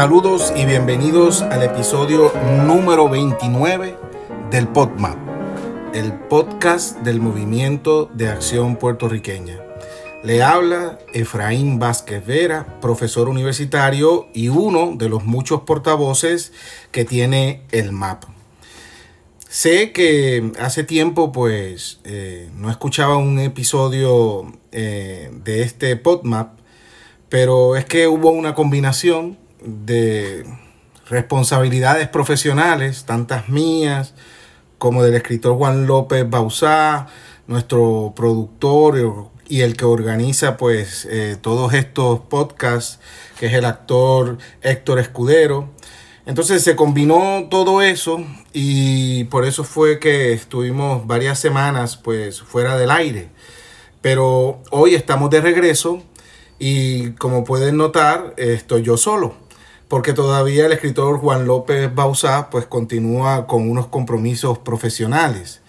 Saludos y bienvenidos al episodio número 29 del PodMap, el podcast del Movimiento de Acción Puertorriqueña. Le habla Efraín Vázquez Vera, profesor universitario y uno de los muchos portavoces que tiene el MAP. Sé que hace tiempo pues eh, no escuchaba un episodio eh, de este PodMap, pero es que hubo una combinación de responsabilidades profesionales, tantas mías como del escritor Juan López Bausá, nuestro productor y el que organiza pues eh, todos estos podcasts, que es el actor Héctor Escudero. Entonces se combinó todo eso y por eso fue que estuvimos varias semanas pues fuera del aire. Pero hoy estamos de regreso y como pueden notar estoy yo solo porque todavía el escritor Juan López Bausá pues continúa con unos compromisos profesionales.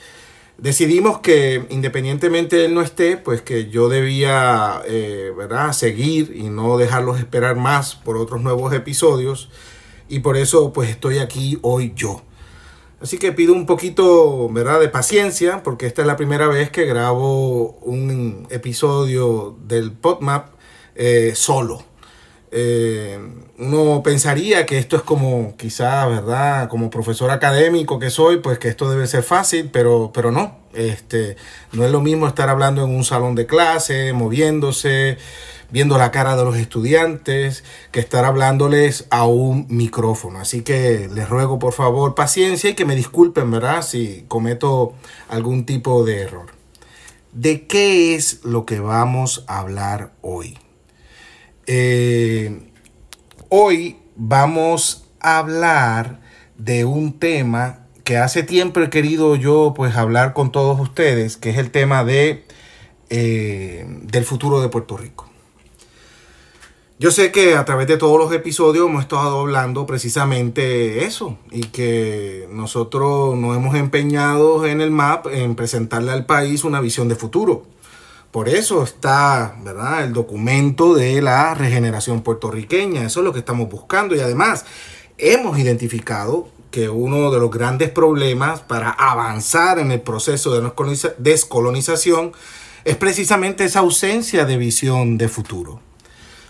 Decidimos que independientemente de él no esté, pues que yo debía eh, ¿verdad? seguir y no dejarlos esperar más por otros nuevos episodios y por eso pues estoy aquí hoy yo. Así que pido un poquito ¿verdad? de paciencia porque esta es la primera vez que grabo un episodio del PodMap eh, solo. Eh, uno pensaría que esto es como, quizá, ¿verdad? Como profesor académico que soy, pues que esto debe ser fácil, pero, pero no. Este, no es lo mismo estar hablando en un salón de clase, moviéndose, viendo la cara de los estudiantes, que estar hablándoles a un micrófono. Así que les ruego por favor paciencia y que me disculpen, ¿verdad? Si cometo algún tipo de error. ¿De qué es lo que vamos a hablar hoy? Eh, hoy vamos a hablar de un tema que hace tiempo he querido yo pues hablar con todos ustedes, que es el tema de, eh, del futuro de Puerto Rico. Yo sé que a través de todos los episodios hemos estado hablando precisamente eso y que nosotros nos hemos empeñado en el MAP en presentarle al país una visión de futuro. Por eso está, ¿verdad? El documento de la regeneración puertorriqueña. Eso es lo que estamos buscando. Y además, hemos identificado que uno de los grandes problemas para avanzar en el proceso de descolonización es precisamente esa ausencia de visión de futuro.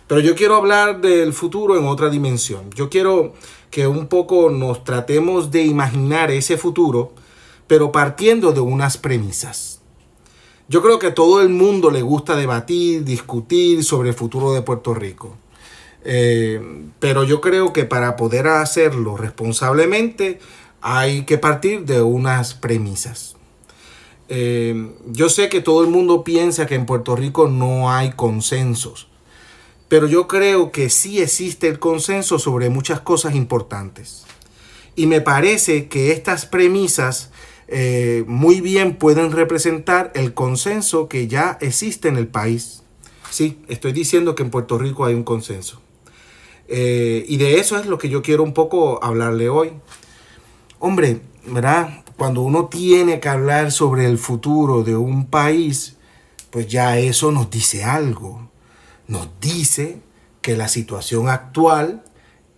Pero yo quiero hablar del futuro en otra dimensión. Yo quiero que un poco nos tratemos de imaginar ese futuro, pero partiendo de unas premisas. Yo creo que a todo el mundo le gusta debatir, discutir sobre el futuro de Puerto Rico. Eh, pero yo creo que para poder hacerlo responsablemente hay que partir de unas premisas. Eh, yo sé que todo el mundo piensa que en Puerto Rico no hay consensos, pero yo creo que sí existe el consenso sobre muchas cosas importantes. Y me parece que estas premisas eh, muy bien pueden representar el consenso que ya existe en el país. Sí, estoy diciendo que en Puerto Rico hay un consenso. Eh, y de eso es lo que yo quiero un poco hablarle hoy. Hombre, ¿verdad? Cuando uno tiene que hablar sobre el futuro de un país, pues ya eso nos dice algo. Nos dice que la situación actual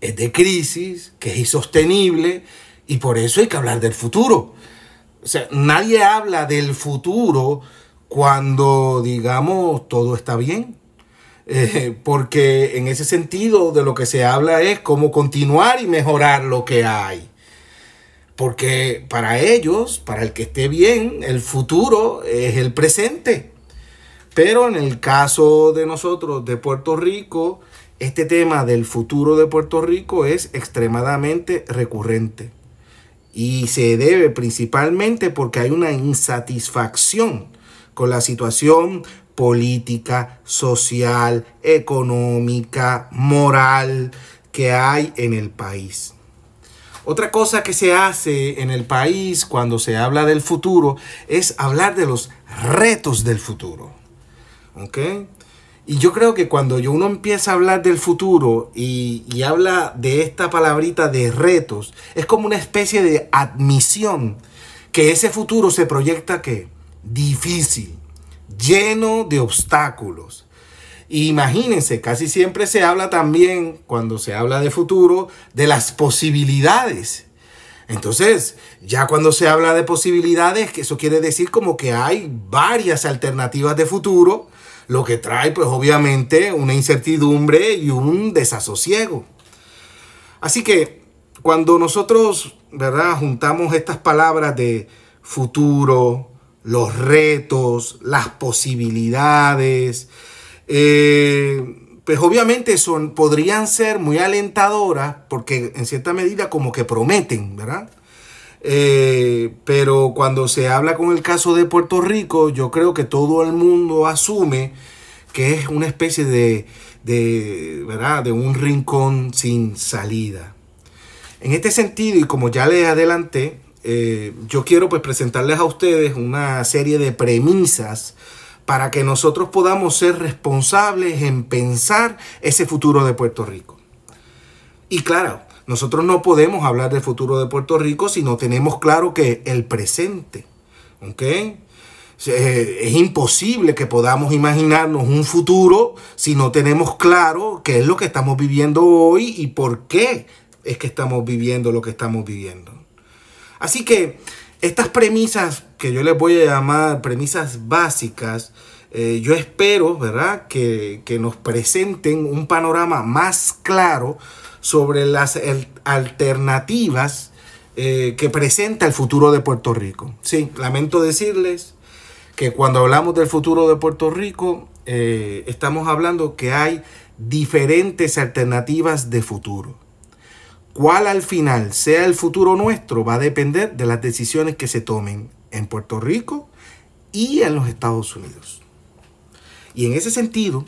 es de crisis, que es insostenible, y por eso hay que hablar del futuro. O sea, nadie habla del futuro cuando, digamos, todo está bien. Eh, porque en ese sentido de lo que se habla es cómo continuar y mejorar lo que hay. Porque para ellos, para el que esté bien, el futuro es el presente. Pero en el caso de nosotros, de Puerto Rico, este tema del futuro de Puerto Rico es extremadamente recurrente y se debe principalmente porque hay una insatisfacción con la situación política, social, económica, moral que hay en el país. Otra cosa que se hace en el país cuando se habla del futuro es hablar de los retos del futuro. ¿Ok? Y yo creo que cuando uno empieza a hablar del futuro y, habla de esta palabrita de retos, es como una especie de admisión que ese futuro se proyecta que difícil, lleno de obstáculos. Imagínense, casi siempre se habla también, cuando se habla de futuro, de las posibilidades. Entonces, ya cuando se habla de posibilidades, que eso quiere decir como que hay varias alternativas de futuro, lo que trae pues obviamente una incertidumbre y un desasosiego. Así que cuando nosotros, ¿verdad?, juntamos estas palabras de futuro, los retos, las posibilidades, eh, pues obviamente son, podrían ser muy alentadoras porque en cierta medida como que prometen, ¿verdad? Eh, pero cuando se habla con el caso de Puerto Rico, yo creo que todo el mundo asume que es una especie de, de, ¿verdad? de un rincón sin salida. En este sentido, y como ya les adelanté, eh, yo quiero pues presentarles a ustedes una serie de premisas para que nosotros podamos ser responsables en pensar ese futuro de Puerto Rico. Y claro, nosotros no podemos hablar del futuro de Puerto Rico si no tenemos claro que el presente, ¿ok? Eh, es imposible que podamos imaginarnos un futuro si no tenemos claro qué es lo que estamos viviendo hoy y por qué es que estamos viviendo lo que estamos viviendo. Así que estas premisas que yo les voy a llamar premisas básicas, eh, yo espero, ¿verdad?, que, nos presenten un panorama más claro sobre las alternativas eh, que presenta el futuro de Puerto Rico. Sí, lamento decirles que cuando hablamos del futuro de Puerto Rico, eh, estamos hablando que hay diferentes alternativas de futuro. Cuál al final sea el futuro nuestro va a depender de las decisiones que se tomen en Puerto Rico y en los Estados Unidos. Y en ese sentido,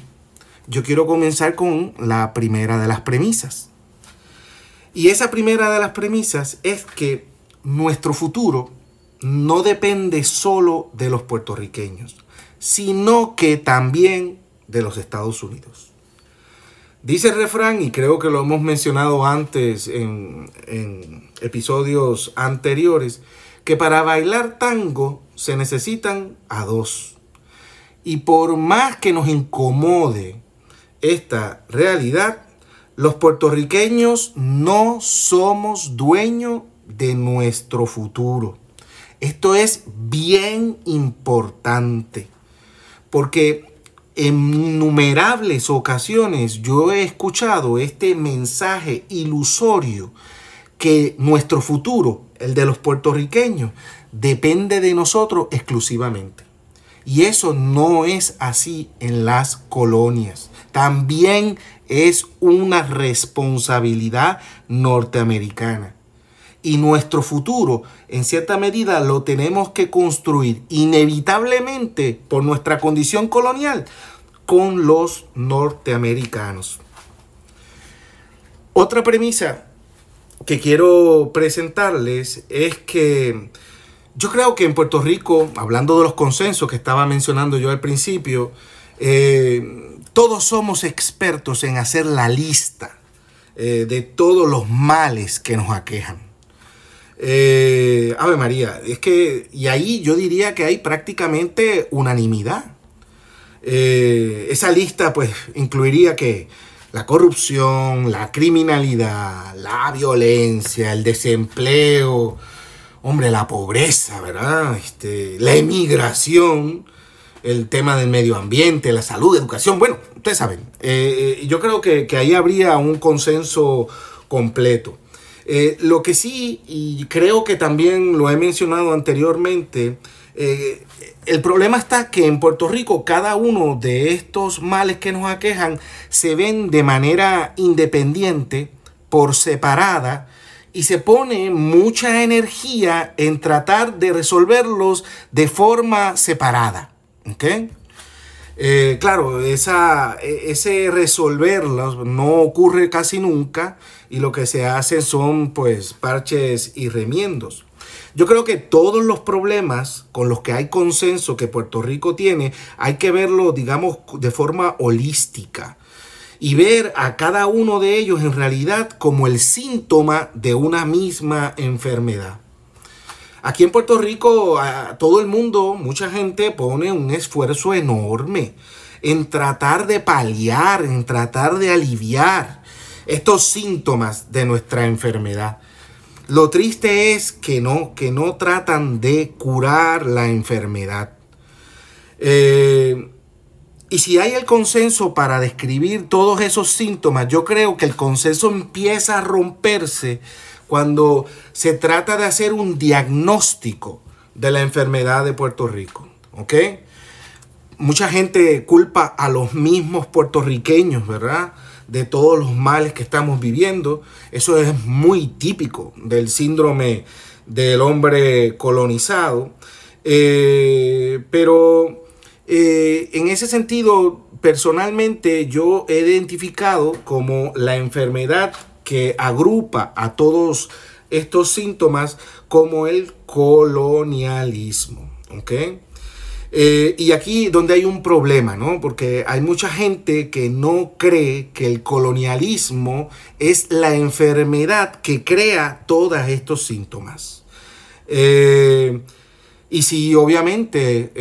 yo quiero comenzar con la primera de las premisas. Y esa primera de las premisas es que nuestro futuro no depende solo de los puertorriqueños, sino que también de los Estados Unidos. Dice el refrán, y creo que lo hemos mencionado antes en, episodios anteriores, que para bailar tango se necesitan a dos. Y por más que nos incomode esta realidad, los puertorriqueños no somos dueños de nuestro futuro. Esto es bien importante, porque en innumerables ocasiones yo he escuchado este mensaje ilusorio que nuestro futuro, el de los puertorriqueños, depende de nosotros exclusivamente. Y eso no es así en las colonias. También es una responsabilidad norteamericana. Y nuestro futuro, en cierta medida, lo tenemos que construir inevitablemente por nuestra condición colonial con los norteamericanos. Otra premisa que quiero presentarles es que yo creo que en Puerto Rico, hablando de los consensos que estaba mencionando yo al principio, eh, todos somos expertos en hacer la lista eh, de todos los males que nos aquejan. Eh, Ave María, es que, y ahí yo diría que hay prácticamente unanimidad. Eh, esa lista pues incluiría que la corrupción, la criminalidad, la violencia, el desempleo, hombre, la pobreza, ¿verdad? Este, la emigración, el tema del medio ambiente, la salud, educación, bueno, ustedes saben, eh, yo creo que, ahí habría un consenso completo. Eh, lo que sí, y creo que también lo he mencionado anteriormente, eh, el problema está que en Puerto Rico cada uno de estos males que nos aquejan se ven de manera independiente, por separada, y se pone mucha energía en tratar de resolverlos de forma separada. Eh, claro, esa, e, ese resolverlos no ocurre casi nunca y lo que se hace son pues parches y remiendos. Yo creo que todos los problemas con los que hay consenso que Puerto Rico tiene, hay que verlo, digamos, de forma holística y ver a cada uno de ellos en realidad como el síntoma de una misma enfermedad. Aquí en Puerto Rico, todo el mundo, mucha gente pone un esfuerzo enorme en tratar de paliar, en tratar de aliviar estos síntomas de nuestra enfermedad. Lo triste es que no, que no tratan de curar la enfermedad. Eh, y si hay el consenso para describir todos esos síntomas, yo creo que el consenso empieza a romperse cuando se trata de hacer un diagnóstico de la enfermedad de Puerto Rico. ¿Ok? Mucha gente culpa a los mismos puertorriqueños, ¿verdad? De todos los males que estamos viviendo. Eso es muy típico del síndrome del hombre colonizado. Eh, pero eh, en ese sentido, personalmente yo he identificado como la enfermedad que agrupa a todos estos síntomas como el colonialismo. ¿ok? Eh, y aquí donde hay un problema, ¿no? Porque hay mucha gente que no cree que el colonialismo es la enfermedad que crea todos estos síntomas. Eh, y si obviamente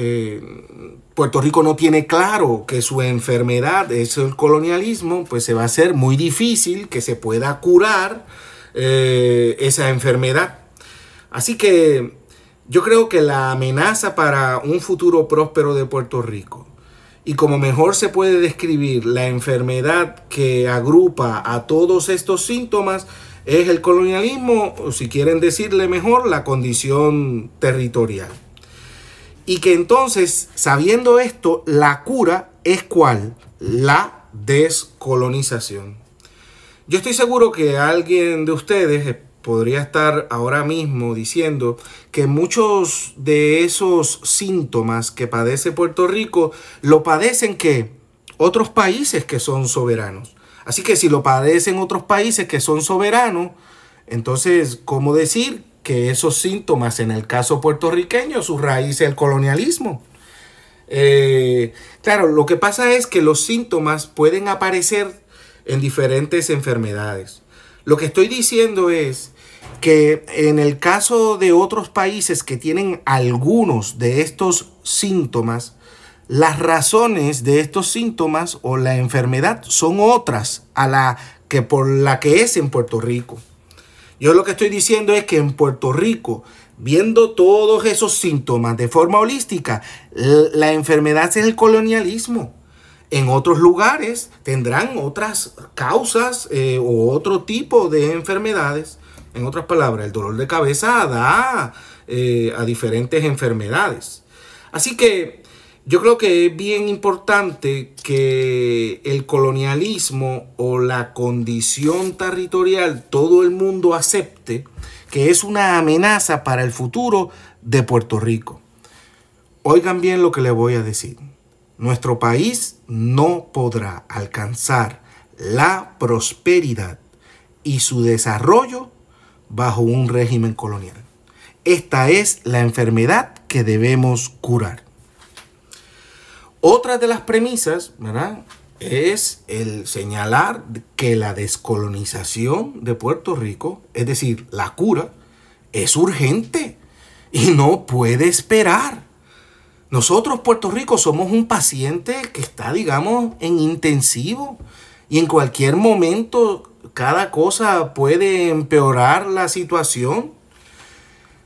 Puerto Rico no tiene claro que su enfermedad es el colonialismo, pues se va a hacer muy difícil que se pueda curar eh, esa enfermedad. Así que yo creo que la amenaza para un futuro próspero de Puerto Rico y como mejor se puede describir la enfermedad que agrupa a todos estos síntomas es el colonialismo, o si quieren decirle mejor, la condición territorial. Y que entonces, sabiendo esto, la cura es cuál? La descolonización. Yo estoy seguro que alguien de ustedes podría estar ahora mismo diciendo que muchos de esos síntomas que padece Puerto Rico lo padecen que otros países que son soberanos. Así que si lo padecen otros países que son soberanos, entonces, ¿cómo decir que esos síntomas, en el caso puertorriqueño, su raíz es el colonialismo. Eh, claro, lo que pasa es que los síntomas pueden aparecer en diferentes enfermedades. Lo que estoy diciendo es que en el caso de otros países que tienen algunos de estos síntomas, las razones de estos síntomas o la enfermedad son otras a la que por la que es en Puerto Rico. Yo lo que estoy diciendo es que en Puerto Rico, viendo todos esos síntomas de forma holística, la enfermedad es el colonialismo. En otros lugares tendrán otras causas eh, o otro tipo de enfermedades. En otras palabras, el dolor de cabeza da eh, a diferentes enfermedades. Así que yo creo que es bien importante que el colonialismo o la condición territorial todo el mundo acepte que es una amenaza para el futuro de Puerto Rico. Oigan bien lo que les voy a decir. Nuestro país no podrá alcanzar la prosperidad y su desarrollo bajo un régimen colonial. Esta es la enfermedad que debemos curar. Otra de las premisas, ¿verdad? Es el señalar que la descolonización de Puerto Rico, es decir, la cura, es urgente y no puede esperar. Nosotros, Puerto Rico, somos un paciente que está, digamos, en intensivo y en cualquier momento cada cosa puede empeorar la situación.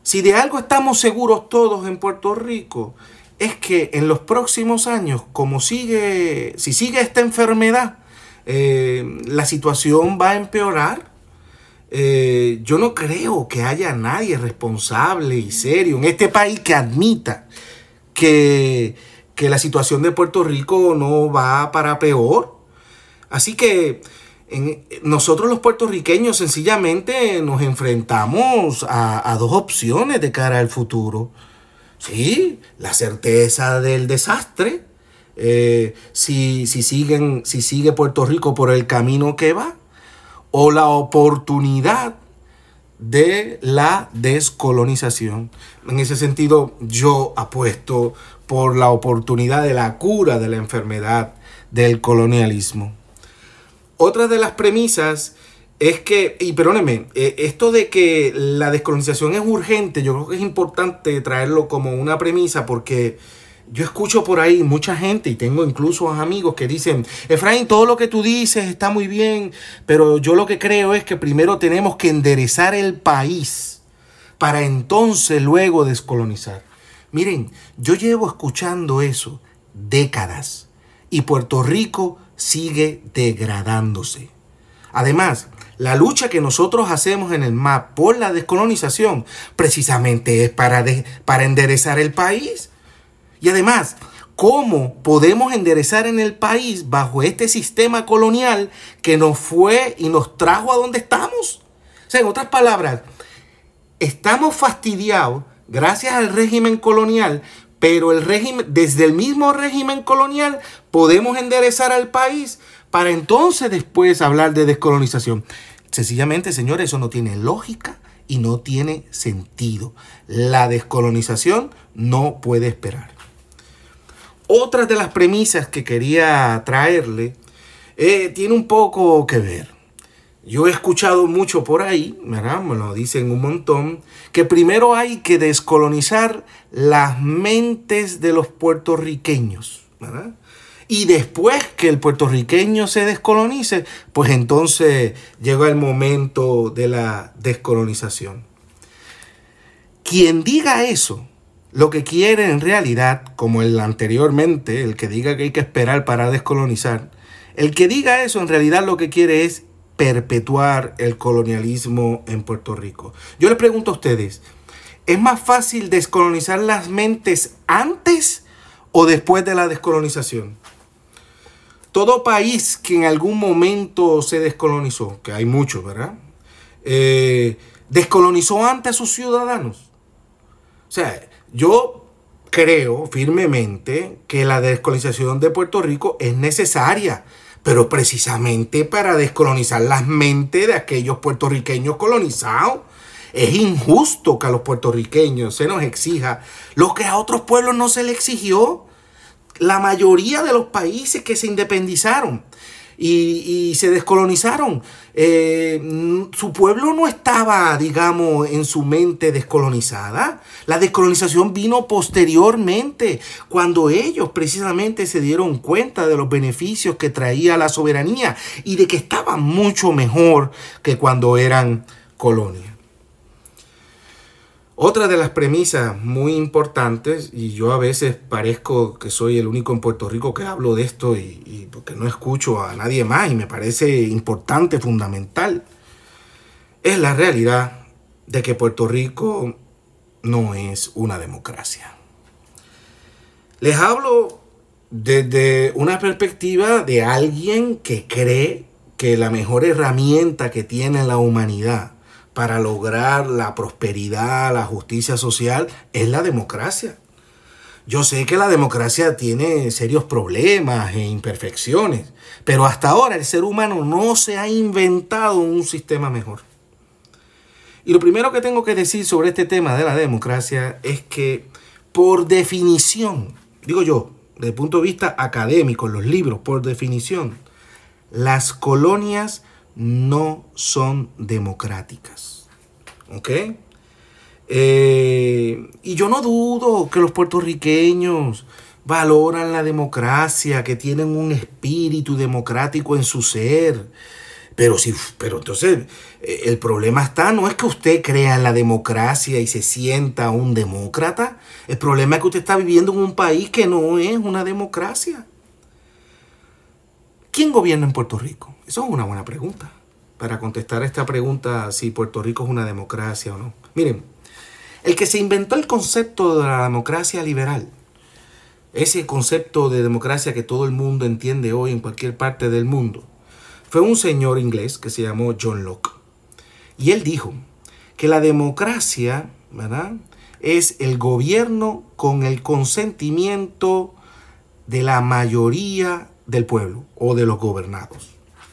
Si de algo estamos seguros todos en Puerto Rico, es que en los próximos años, como sigue, si sigue esta enfermedad, eh, la situación va a empeorar. Eh, yo no creo que haya nadie responsable y serio en este país que admita que, que la situación de Puerto Rico no va para peor. Así que nosotros los puertorriqueños sencillamente nos enfrentamos a, a dos opciones de cara al futuro. Sí, la certeza del desastre. Eh, si, siguen, si sigue Puerto Rico por el camino que va. O la oportunidad de la descolonización. En ese sentido, yo apuesto por la oportunidad de la cura de la enfermedad del colonialismo. Otra de las premisas es que, y perdóneme, eh, esto de que la descolonización es urgente, yo creo que es importante traerlo como una premisa porque yo escucho por ahí mucha gente y tengo incluso amigos que dicen, Efraín, todo lo que tú dices está muy bien, pero yo lo que creo es que primero tenemos que enderezar el país para entonces luego descolonizar. Miren, yo llevo escuchando eso décadas y Puerto Rico sigue degradándose. Además, la lucha que nosotros hacemos en el MAP por la descolonización precisamente es para, para enderezar el país. Y además, ¿cómo podemos enderezar en el país bajo este sistema colonial que nos fue y nos trajo a donde estamos? O sea, en otras palabras, estamos fastidiados gracias al régimen colonial, pero el régimen, desde el mismo régimen colonial podemos enderezar al país para entonces después hablar de descolonización. Sencillamente, señores, eso no tiene lógica y no tiene sentido. La descolonización no puede esperar. Otra de las premisas que quería traerle eh, tiene un poco que ver. Yo he escuchado mucho por ahí, ¿verdad? Me lo dicen un montón, que primero hay que descolonizar las mentes de los puertorriqueños, ¿verdad? Y después que el puertorriqueño se descolonice, pues entonces llega el momento de la descolonización. Quien diga eso, lo que quiere en realidad, como el anteriormente, el que diga que hay que esperar para descolonizar, el que diga eso en realidad lo que quiere es perpetuar el colonialismo en Puerto Rico. Yo les pregunto a ustedes, ¿es más fácil descolonizar las mentes antes o después de la descolonización? Todo país que en algún momento se descolonizó, que hay muchos, ¿verdad? Eh, descolonizó antes a sus ciudadanos. O sea, yo creo firmemente que la descolonización de Puerto Rico es necesaria, pero precisamente para descolonizar las mentes de aquellos puertorriqueños colonizados. Es injusto que a los puertorriqueños se nos exija lo que a otros pueblos no se les exigió la mayoría de los países que se independizaron y, se descolonizaron, eh, su pueblo no estaba, digamos, en su mente descolonizada. La descolonización vino posteriormente, cuando ellos precisamente se dieron cuenta de los beneficios que traía la soberanía y de que estaban mucho mejor que cuando eran colonia. Otra de las premisas muy importantes, y yo a veces parezco que soy el único en Puerto Rico que hablo de esto y, porque no escucho a nadie más y me parece importante, fundamental, es la realidad de que Puerto Rico no es una democracia. Les hablo desde una perspectiva de alguien que cree que la mejor herramienta que tiene la humanidad para lograr la prosperidad, la justicia social, es la democracia. Yo sé que la democracia tiene serios problemas e imperfecciones, pero hasta ahora el ser humano no se ha inventado un sistema mejor. Y lo primero que tengo que decir sobre este tema de la democracia es que por definición, digo yo, desde el punto de vista académico, los libros, por definición, las colonias no son democráticas. ¿Ok? Eh, y yo no dudo que los puertorriqueños valoran la democracia, que tienen un espíritu democrático en su ser. Pero si, pero entonces eh, el problema está, no es que usted crea en la democracia y se sienta un demócrata. El problema es que usted está viviendo en un país que no es una democracia. ¿Quién gobierna en Puerto Rico? Eso es una buena pregunta. Para contestar esta pregunta, si Puerto Rico es una democracia o no. Miren, el que se inventó el concepto de la democracia liberal, ese concepto de democracia que todo el mundo entiende hoy en cualquier parte del mundo, fue un señor inglés que se llamó John Locke. Y él dijo que la democracia, ¿verdad? Es el gobierno con el consentimiento de la mayoría del pueblo o de los gobernados.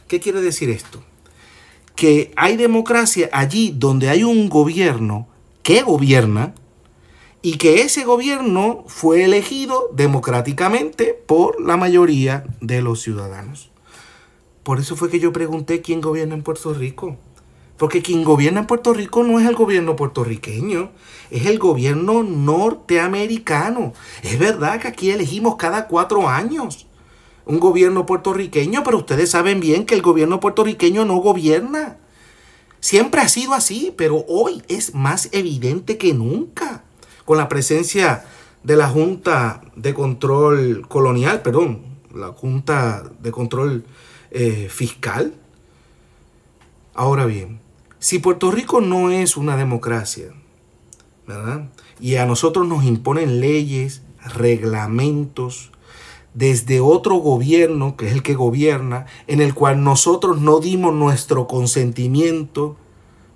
¿Qué quiere decir esto? Que hay democracia allí donde hay un gobierno que gobierna y que ese gobierno fue elegido democráticamente por la mayoría de los ciudadanos. Por eso fue que yo pregunté quién gobierna en Puerto Rico. Porque quien gobierna en Puerto Rico no es el gobierno puertorriqueño, es el gobierno norteamericano. Es verdad que aquí elegimos cada cuatro años un gobierno puertorriqueño, pero ustedes saben bien que el gobierno puertorriqueño no gobierna. Siempre ha sido así, pero hoy es más evidente que nunca. Con la presencia de la Junta de Control Colonial, perdón, la Junta de Control eh, Fiscal. Ahora bien, si Puerto Rico no es una democracia, ¿verdad? Y a nosotros nos imponen leyes, reglamentos, desde otro gobierno, que es el que gobierna, en el cual nosotros no dimos nuestro consentimiento.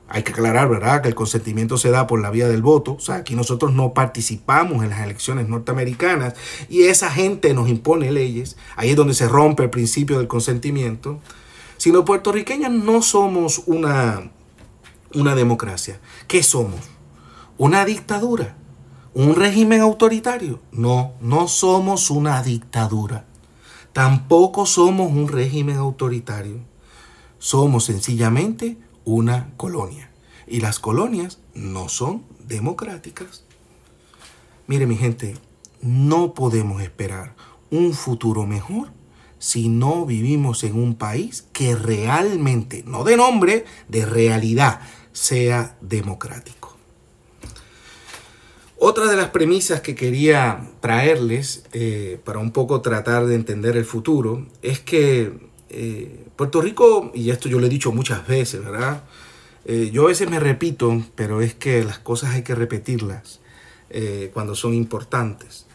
Hay que aclarar, ¿verdad?, que el consentimiento se da por la vía del voto. O sea, aquí nosotros no participamos en las elecciones norteamericanas y esa gente nos impone leyes. Ahí es donde se rompe el principio del consentimiento. Si los puertorriqueños no somos una una democracia. ¿Qué somos? ¿Una dictadura? ¿Un régimen autoritario? No, no somos una dictadura. Tampoco somos un régimen autoritario. Somos sencillamente una colonia. Y las colonias no son democráticas. Mire mi gente, no podemos esperar un futuro mejor si no vivimos en un país que realmente, no de nombre, de realidad, sea democrático. Otra de las premisas que quería traerles eh, para un poco tratar de entender el futuro es que eh, Puerto Rico, y esto yo lo he dicho muchas veces, ¿verdad? Eh, yo a veces me repito, pero es que las cosas hay que repetirlas cuando son importantes.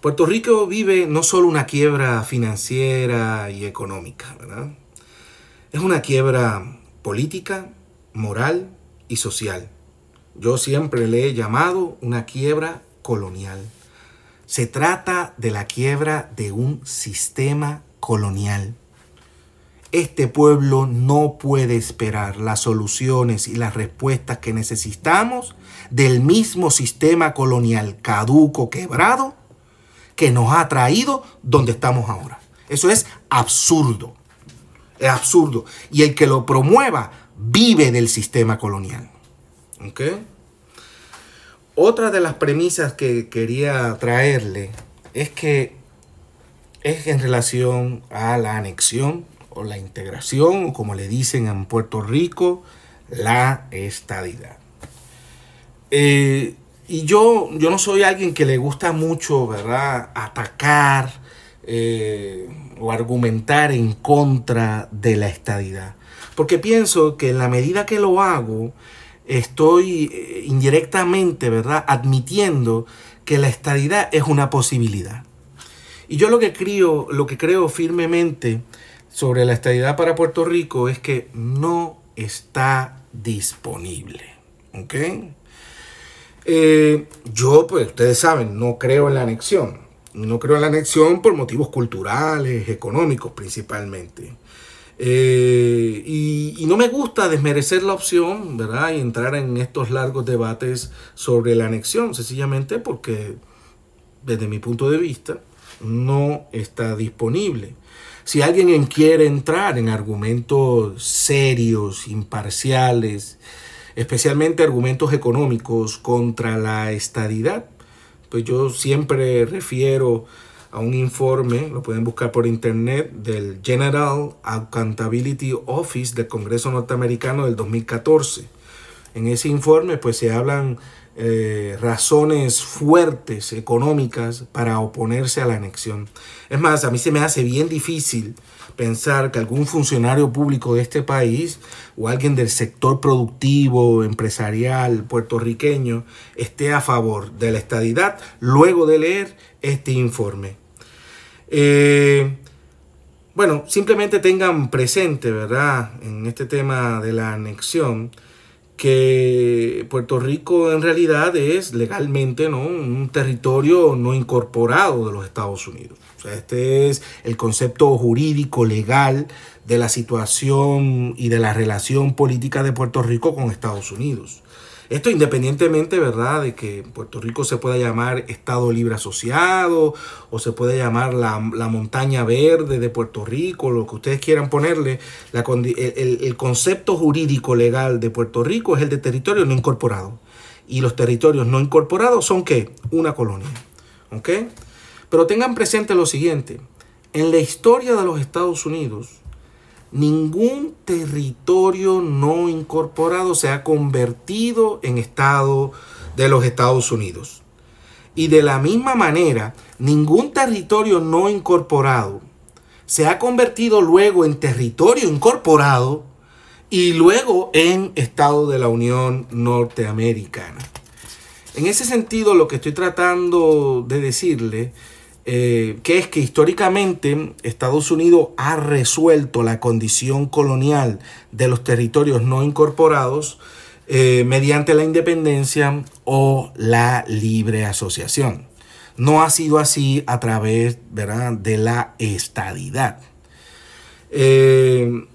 Puerto Rico vive no solo una quiebra financiera y económica, ¿verdad? Es una quiebra política, moral y social. Yo siempre le he llamado una quiebra colonial. Se trata de la quiebra de un sistema colonial. Este pueblo no puede esperar las soluciones y las respuestas que necesitamos del mismo sistema colonial caduco, quebrado, que nos ha traído donde estamos ahora. Eso es absurdo. Es absurdo. Y el que lo promueva vive del sistema colonial. Otra de las premisas que quería traerle es que es en relación a la anexión o la integración, o como le dicen en Puerto Rico, la estadidad. Eh, y yo, yo no soy alguien que le gusta mucho, ¿verdad?, atacar eh, o argumentar en contra de la estadidad. Porque pienso que en la medida que lo hago, estoy eh, indirectamente, ¿verdad?, admitiendo que la estadidad es una posibilidad. Y yo lo que creo, lo que creo firmemente sobre la estadidad para Puerto Rico es que no está disponible. ¿Ok? Eh, yo, pues, ustedes saben, no creo en la anexión. No creo en la anexión por motivos culturales, económicos principalmente. Eh, y, no me gusta desmerecer la opción, ¿verdad? Y entrar en estos largos debates sobre la anexión, sencillamente porque desde mi punto de vista no está disponible. Si alguien quiere entrar en argumentos serios, imparciales, especialmente argumentos económicos contra la estadidad, pues yo siempre refiero a un informe, lo pueden buscar por internet, del General Accountability Office del Congreso norteamericano del 2014. En ese informe pues se hablan eh, razones fuertes económicas para oponerse a la anexión. Es más, a mí se me hace bien difícil pensar que algún funcionario público de este país o alguien del sector productivo, empresarial, puertorriqueño, esté a favor de la estadidad luego de leer este informe. Eh, bueno, simplemente tengan presente, ¿verdad? En este tema de la anexión, que Puerto Rico en realidad es legalmente ¿no? un territorio no incorporado de los Estados Unidos. O sea, este es el concepto jurídico legal de la situación y de la relación política de Puerto Rico con Estados Unidos. Esto independientemente, ¿verdad?, de que Puerto Rico se pueda llamar Estado Libre Asociado o se puede llamar la, montaña verde de Puerto Rico, lo que ustedes quieran ponerle, el, el concepto jurídico legal de Puerto Rico es el de territorio no incorporado. Y los territorios no incorporados son qué? Una colonia. ¿Ok? Pero tengan presente lo siguiente. En la historia de los Estados Unidos, ningún territorio no incorporado se ha convertido en Estado de los Estados Unidos. Y de la misma manera, ningún territorio no incorporado se ha convertido luego en territorio incorporado y luego en Estado de la Unión Norteamericana. En ese sentido, lo que estoy tratando de decirle eh, que es que históricamente Estados Unidos ha resuelto la condición colonial de los territorios no incorporados eh, mediante la independencia o la libre asociación. No ha sido así a través de la estadidad. Eh,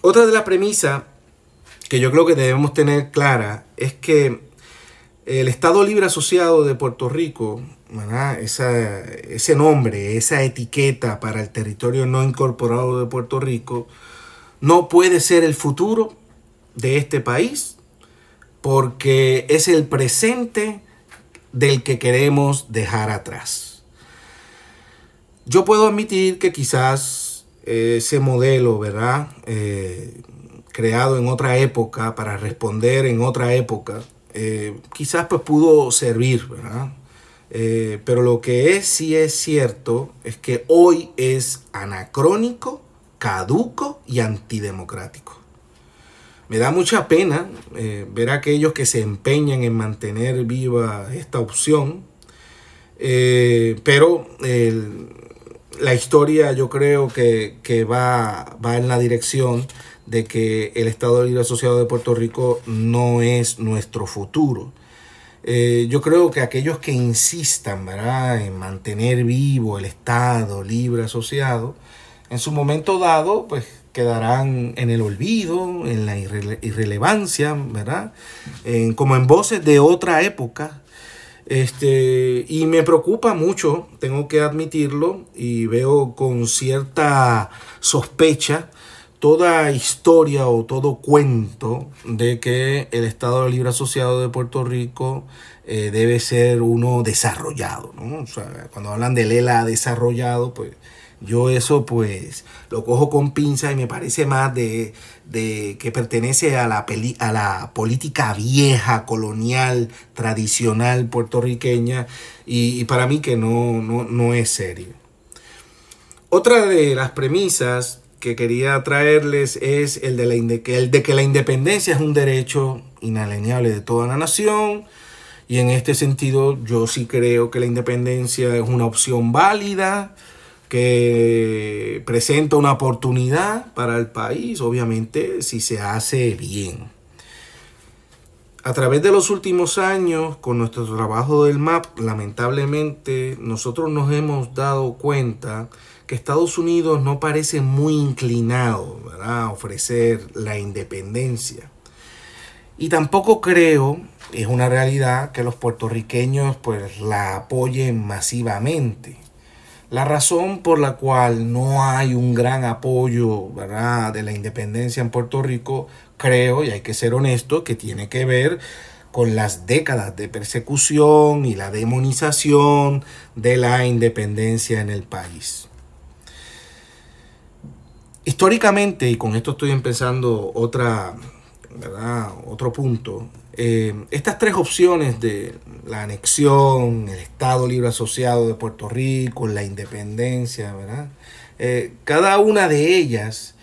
otra de las premisas que yo creo que debemos tener clara es que el Estado Libre Asociado de Puerto Rico ese nombre, esa etiqueta para el territorio no incorporado de Puerto Rico, no puede ser el futuro de este país porque es el presente del que queremos dejar atrás. Yo puedo admitir que quizás ese modelo, ¿verdad? Eh, creado en otra época para responder en otra época, eh, quizás pues pudo servir, ¿verdad? Eh, pero lo que es sí es cierto es que hoy es anacrónico, caduco y antidemocrático. Me da mucha pena eh, ver a aquellos que se empeñan en mantener viva esta opción, eh, pero la historia yo creo que, va, va en la dirección de que el Estado Libre Asociado de Puerto Rico no es nuestro futuro. Eh, yo creo que aquellos que insistan en mantener vivo el Estado libre asociado, en su momento dado, pues quedarán en el olvido, en la irrelevancia, ¿verdad? como en voces de otra época. Este, y me preocupa mucho, tengo que admitirlo, y veo con cierta sospecha toda historia o todo cuento de que el Estado Libre Asociado de Puerto Rico eh, debe ser uno desarrollado, ¿no? O sea, cuando hablan del ELA desarrollado, pues yo eso pues lo cojo con pinza y me parece más de, que pertenece a la, a la política vieja, colonial, tradicional puertorriqueña y, para mí que no, no, no es serio. Otra de las premisas que quería traerles es el de, la, el de que la independencia es un derecho inalienable de toda la nación. Y en este sentido yo sí creo que la independencia es una opción válida, que presenta una oportunidad para el país, obviamente si se hace bien. A través de los últimos años, con nuestro trabajo del MAP, lamentablemente nosotros nos hemos dado cuenta que Estados Unidos no parece muy inclinado a ofrecer la independencia. Y tampoco creo, es una realidad, que los puertorriqueños pues la apoyen masivamente. La razón por la cual no hay un gran apoyo ¿verdad? de la independencia en Puerto Rico, creo, y hay que ser honesto, que tiene que ver con las décadas de persecución y la demonización de la independencia en el país. Históricamente, y con esto estoy empezando otra, otro punto, eh, estas tres opciones de la anexión, el Estado Libre Asociado de Puerto Rico, la independencia, ¿verdad? Eh, cada una de ellas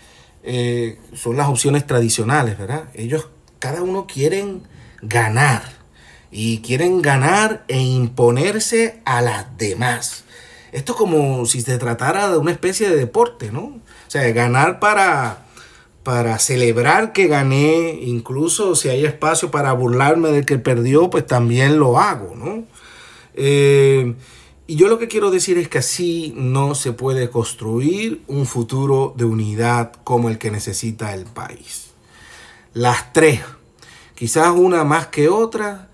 eh, son las opciones tradicionales, ¿verdad? Ellos, cada uno quieren ganar y quieren ganar e imponerse a las demás. Esto es como si se tratara de una especie de deporte, ¿no? O sea, ganar para, para celebrar que gané, incluso si hay espacio para burlarme del que perdió, pues también lo hago, ¿no? Eh, y yo lo que quiero decir es que así no se puede construir un futuro de unidad como el que necesita el país. Las tres quizás una más que otra,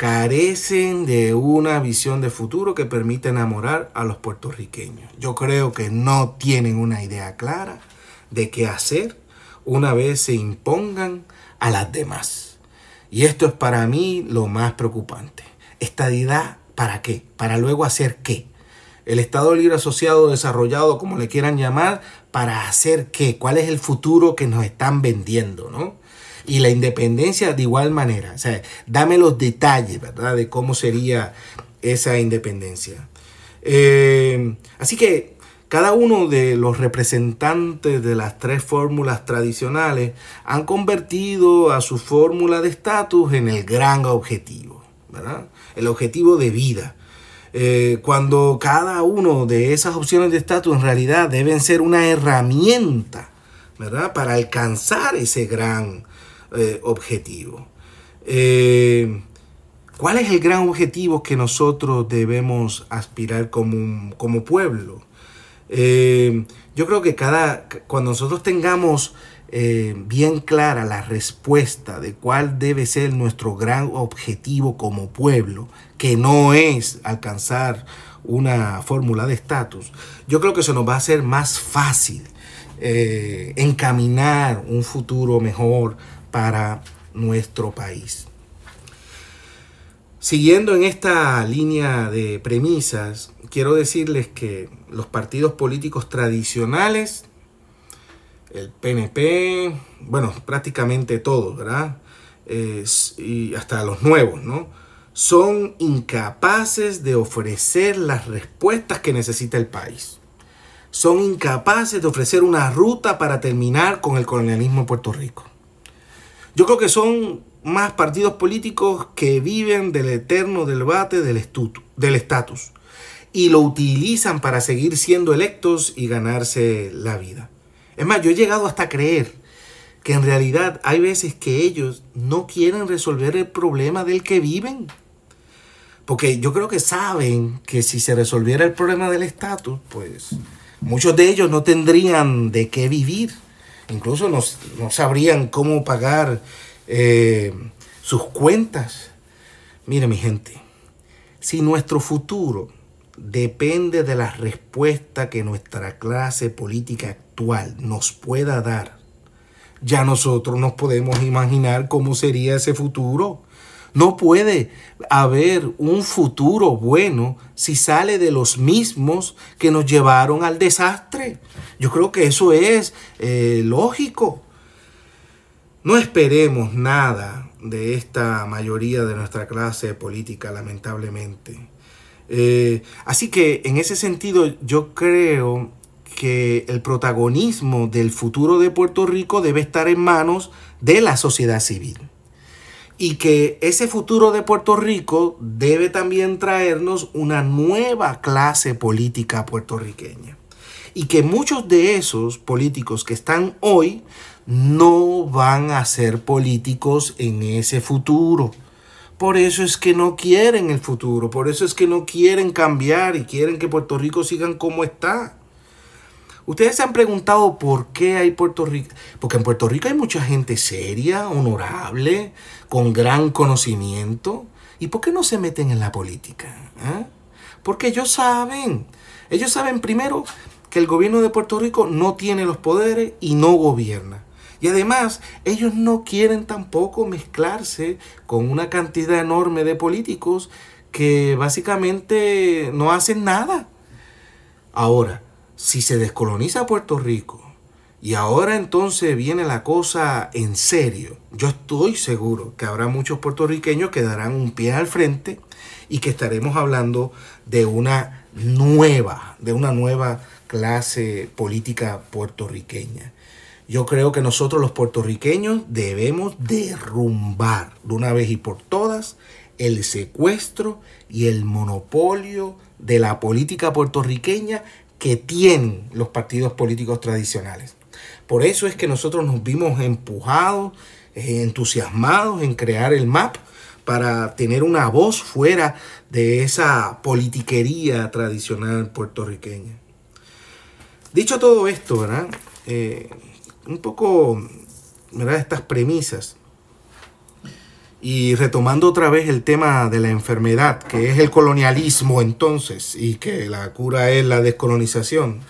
carecen de una visión de futuro que permite enamorar a los puertorriqueños. Yo creo que no tienen una idea clara de qué hacer una vez se impongan a las demás. Y esto es para mí lo más preocupante. Estadidad, ¿para qué? ¿Para luego hacer qué? El Estado Libre Asociado desarrollado, como le quieran llamar, ¿para hacer qué? ¿Cuál es el futuro que nos están vendiendo, no? Y la independencia de igual manera. O sea, dame los detalles, ¿verdad? De cómo sería esa independencia. Eh, así que cada uno de los representantes de las tres fórmulas tradicionales han convertido a su fórmula de estatus en el gran objetivo, ¿verdad? El objetivo de vida. Eh, cuando cada uno de esas opciones de estatus en realidad deben ser una herramienta, ¿verdad? Para alcanzar ese gran eh, objetivo. Eh, ¿Cuál es el gran objetivo que nosotros debemos aspirar como, como pueblo? Eh, yo creo que cada, cuando nosotros tengamos bien clara la respuesta de cuál debe ser nuestro gran objetivo como pueblo, que no es alcanzar una fórmula de estatus, yo creo que eso nos va a hacer más fácil encaminar un futuro mejor para nuestro país. Siguiendo en esta línea de premisas, quiero decirles que los partidos políticos tradicionales, el PNP, bueno, prácticamente todos, ¿verdad? y hasta los nuevos, ¿no? Son incapaces de ofrecer las respuestas que necesita el país. Son incapaces de ofrecer una ruta para terminar con el colonialismo en Puerto Rico. Yo creo que son más partidos políticos que viven del eterno debate del estatus y lo utilizan para seguir siendo electos y ganarse la vida. Es más, yo he llegado hasta creer que en realidad hay veces que ellos no quieren resolver el problema del que viven. Porque yo creo que saben que si se resolviera el problema del estatus, pues muchos de ellos no tendrían de qué vivir. Incluso no, no sabrían cómo pagar eh, sus cuentas. Mire mi gente, si nuestro futuro depende de la respuesta que nuestra clase política actual nos pueda dar, ya nosotros nos podemos imaginar cómo sería ese futuro. No puede haber un futuro bueno si sale de los mismos que nos llevaron al desastre. Yo creo que eso es eh, lógico. No esperemos nada de esta mayoría de nuestra clase política, lamentablemente. Eh, así que en ese sentido yo creo que el protagonismo del futuro de Puerto Rico debe estar en manos de la sociedad civil. Y que ese futuro de Puerto Rico debe también traernos una nueva clase política puertorriqueña. Y que muchos de esos políticos que están hoy no van a ser políticos en ese futuro. Por eso es que no quieren el futuro, por eso es que no quieren cambiar y quieren que Puerto Rico sigan como está. Ustedes se han preguntado por qué hay Puerto Rico. Porque en Puerto Rico hay mucha gente seria, honorable, con gran conocimiento. ¿Y por qué no se meten en la política? ¿Ah? Porque ellos saben. Ellos saben primero que el gobierno de Puerto Rico no tiene los poderes y no gobierna. Y además, ellos no quieren tampoco mezclarse con una cantidad enorme de políticos que básicamente no hacen nada. Ahora, si se descoloniza Puerto Rico y ahora entonces viene la cosa en serio, yo estoy seguro que habrá muchos puertorriqueños que darán un pie al frente y que estaremos hablando de una nueva, de una nueva clase política puertorriqueña. Yo creo que nosotros los puertorriqueños debemos derrumbar de una vez y por todas el secuestro y el monopolio de la política puertorriqueña que tienen los partidos políticos tradicionales. Por eso es que nosotros nos vimos empujados, eh, entusiasmados en crear el MAP para tener una voz fuera de esa politiquería tradicional puertorriqueña. Dicho todo esto, ¿verdad? Eh, un poco, ¿verdad? Estas premisas. Y retomando otra vez el tema de la enfermedad, que es el colonialismo entonces, y que la cura es la descolonización.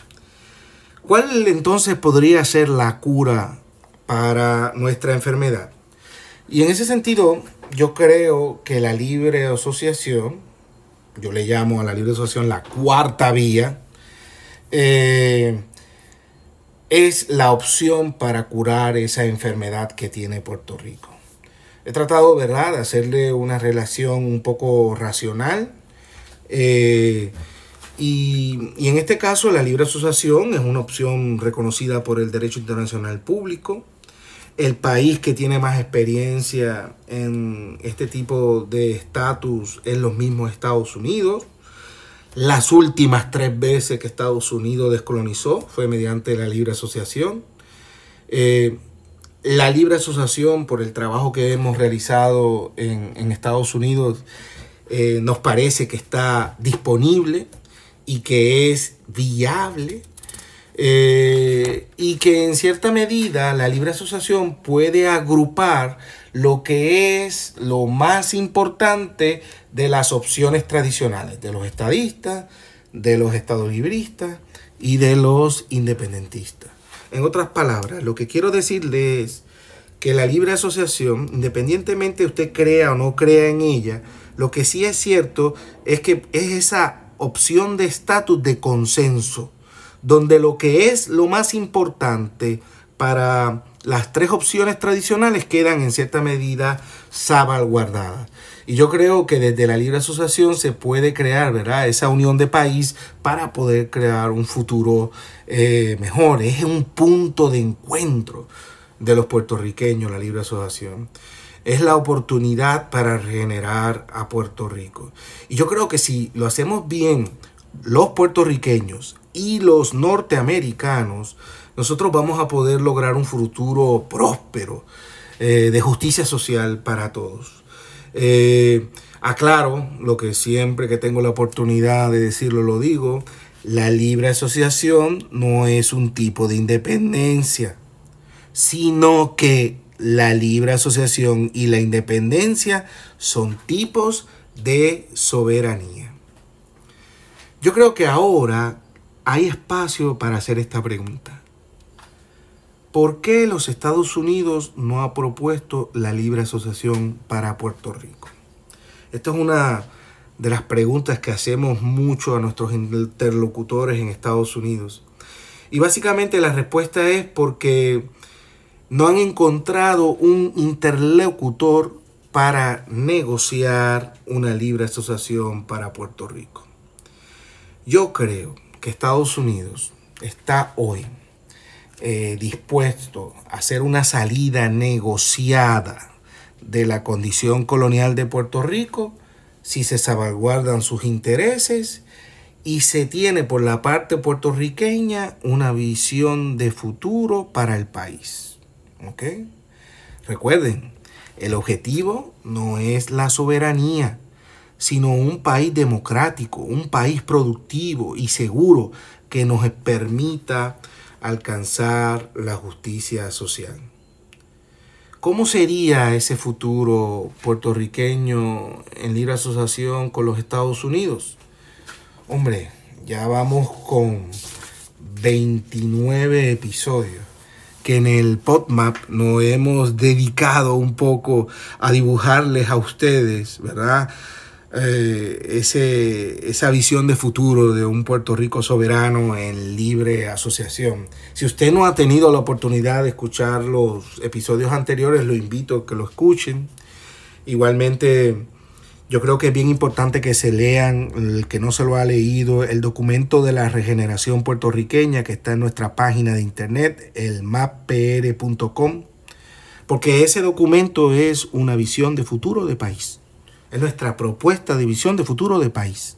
¿Cuál entonces podría ser la cura para nuestra enfermedad? Y en ese sentido, yo creo que la libre asociación, yo le llamo a la libre asociación la cuarta vía, eh, es la opción para curar esa enfermedad que tiene Puerto Rico. He tratado, ¿verdad?, de hacerle una relación un poco racional. Eh, y, y, en este caso la libre asociación es una opción reconocida por el derecho internacional público. El país que tiene más experiencia en este tipo de estatus es los mismos Estados Unidos. Las últimas tres veces que Estados Unidos descolonizó fue mediante la libre asociación. Eh, la libre asociación, por el trabajo que hemos realizado en, Estados Unidos, eh, nos parece que está disponible y que es viable eh, y que en cierta medida la libre asociación puede agrupar lo que es lo más importante de las opciones tradicionales, de los estadistas, de los estadolibristas y de los independentistas. En otras palabras, lo que quiero decirle es que la libre asociación, independientemente usted crea o no crea en ella, lo que sí es cierto es que es esa opción de estatus de consenso, donde lo que es lo más importante para las tres opciones tradicionales quedan en cierta medida salvaguardadas. Y yo creo que desde la libre asociación se puede crear, ¿verdad? Esa unión de país para poder crear un futuro eh, mejor. Es un punto de encuentro de los puertorriqueños, la libre asociación. Es la oportunidad para regenerar a Puerto Rico. Y yo creo que si lo hacemos bien, los puertorriqueños y los norteamericanos, nosotros vamos a poder lograr un futuro próspero eh, de justicia social para todos. Eh, aclaro lo que siempre que tengo la oportunidad de decirlo lo digo. La libre asociación no es un tipo de independencia, sino que la libre asociación y la independencia son tipos de soberanía. Yo creo que ahora hay espacio para hacer esta pregunta. ¿Por qué los Estados Unidos no ha propuesto la libre asociación para Puerto Rico? Esta es una de las preguntas que hacemos mucho a nuestros interlocutores en Estados Unidos. Y básicamente la respuesta es porque no han encontrado un interlocutor para negociar una libre asociación para Puerto Rico. Yo creo que Estados Unidos está hoy eh, dispuesto a hacer una salida negociada de la condición colonial de Puerto Rico si se salvaguardan sus intereses y se tiene por la parte puertorriqueña una visión de futuro para el país. ¿Ok? Recuerden, el objetivo no es la soberanía, sino un país democrático, un país productivo y seguro que nos permita alcanzar la justicia social. ¿Cómo sería ese futuro puertorriqueño en libre asociación con los Estados Unidos? Hombre, ya vamos con 29 episodios que en el PodMap nos hemos dedicado un poco a dibujarles a ustedes, ¿verdad? Eh, ese, esa visión de futuro de un Puerto Rico soberano en libre asociación. Si usted no ha tenido la oportunidad de escuchar los episodios anteriores, lo invito a que lo escuchen. Igualmente, yo creo que es bien importante que se lean, el que no se lo ha leído, el documento de la regeneración puertorriqueña que está en nuestra página de internet, el mappr.com, porque ese documento es una visión de futuro de país. Es nuestra propuesta de visión de futuro de país.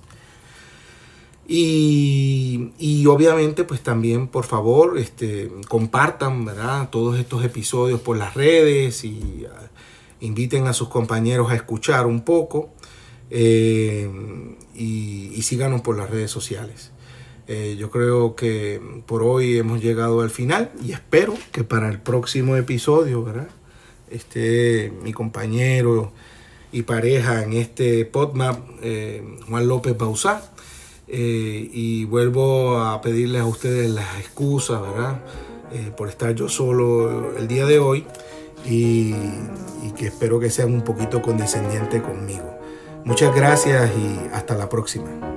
Y, obviamente, pues también, por favor, este, compartan ¿verdad? todos estos episodios por las redes y ah, inviten a sus compañeros a escuchar un poco eh, y, síganos por las redes sociales. Eh, yo creo que por hoy hemos llegado al final y espero que para el próximo episodio, ¿verdad? esté mi compañero y pareja en este PodMap, eh, Juan López Bausá. Eh, y vuelvo a pedirles a ustedes las excusas, ¿verdad? Eh, por estar yo solo el día de hoy y, y que espero que sean un poquito condescendientes conmigo. Muchas gracias y hasta la próxima.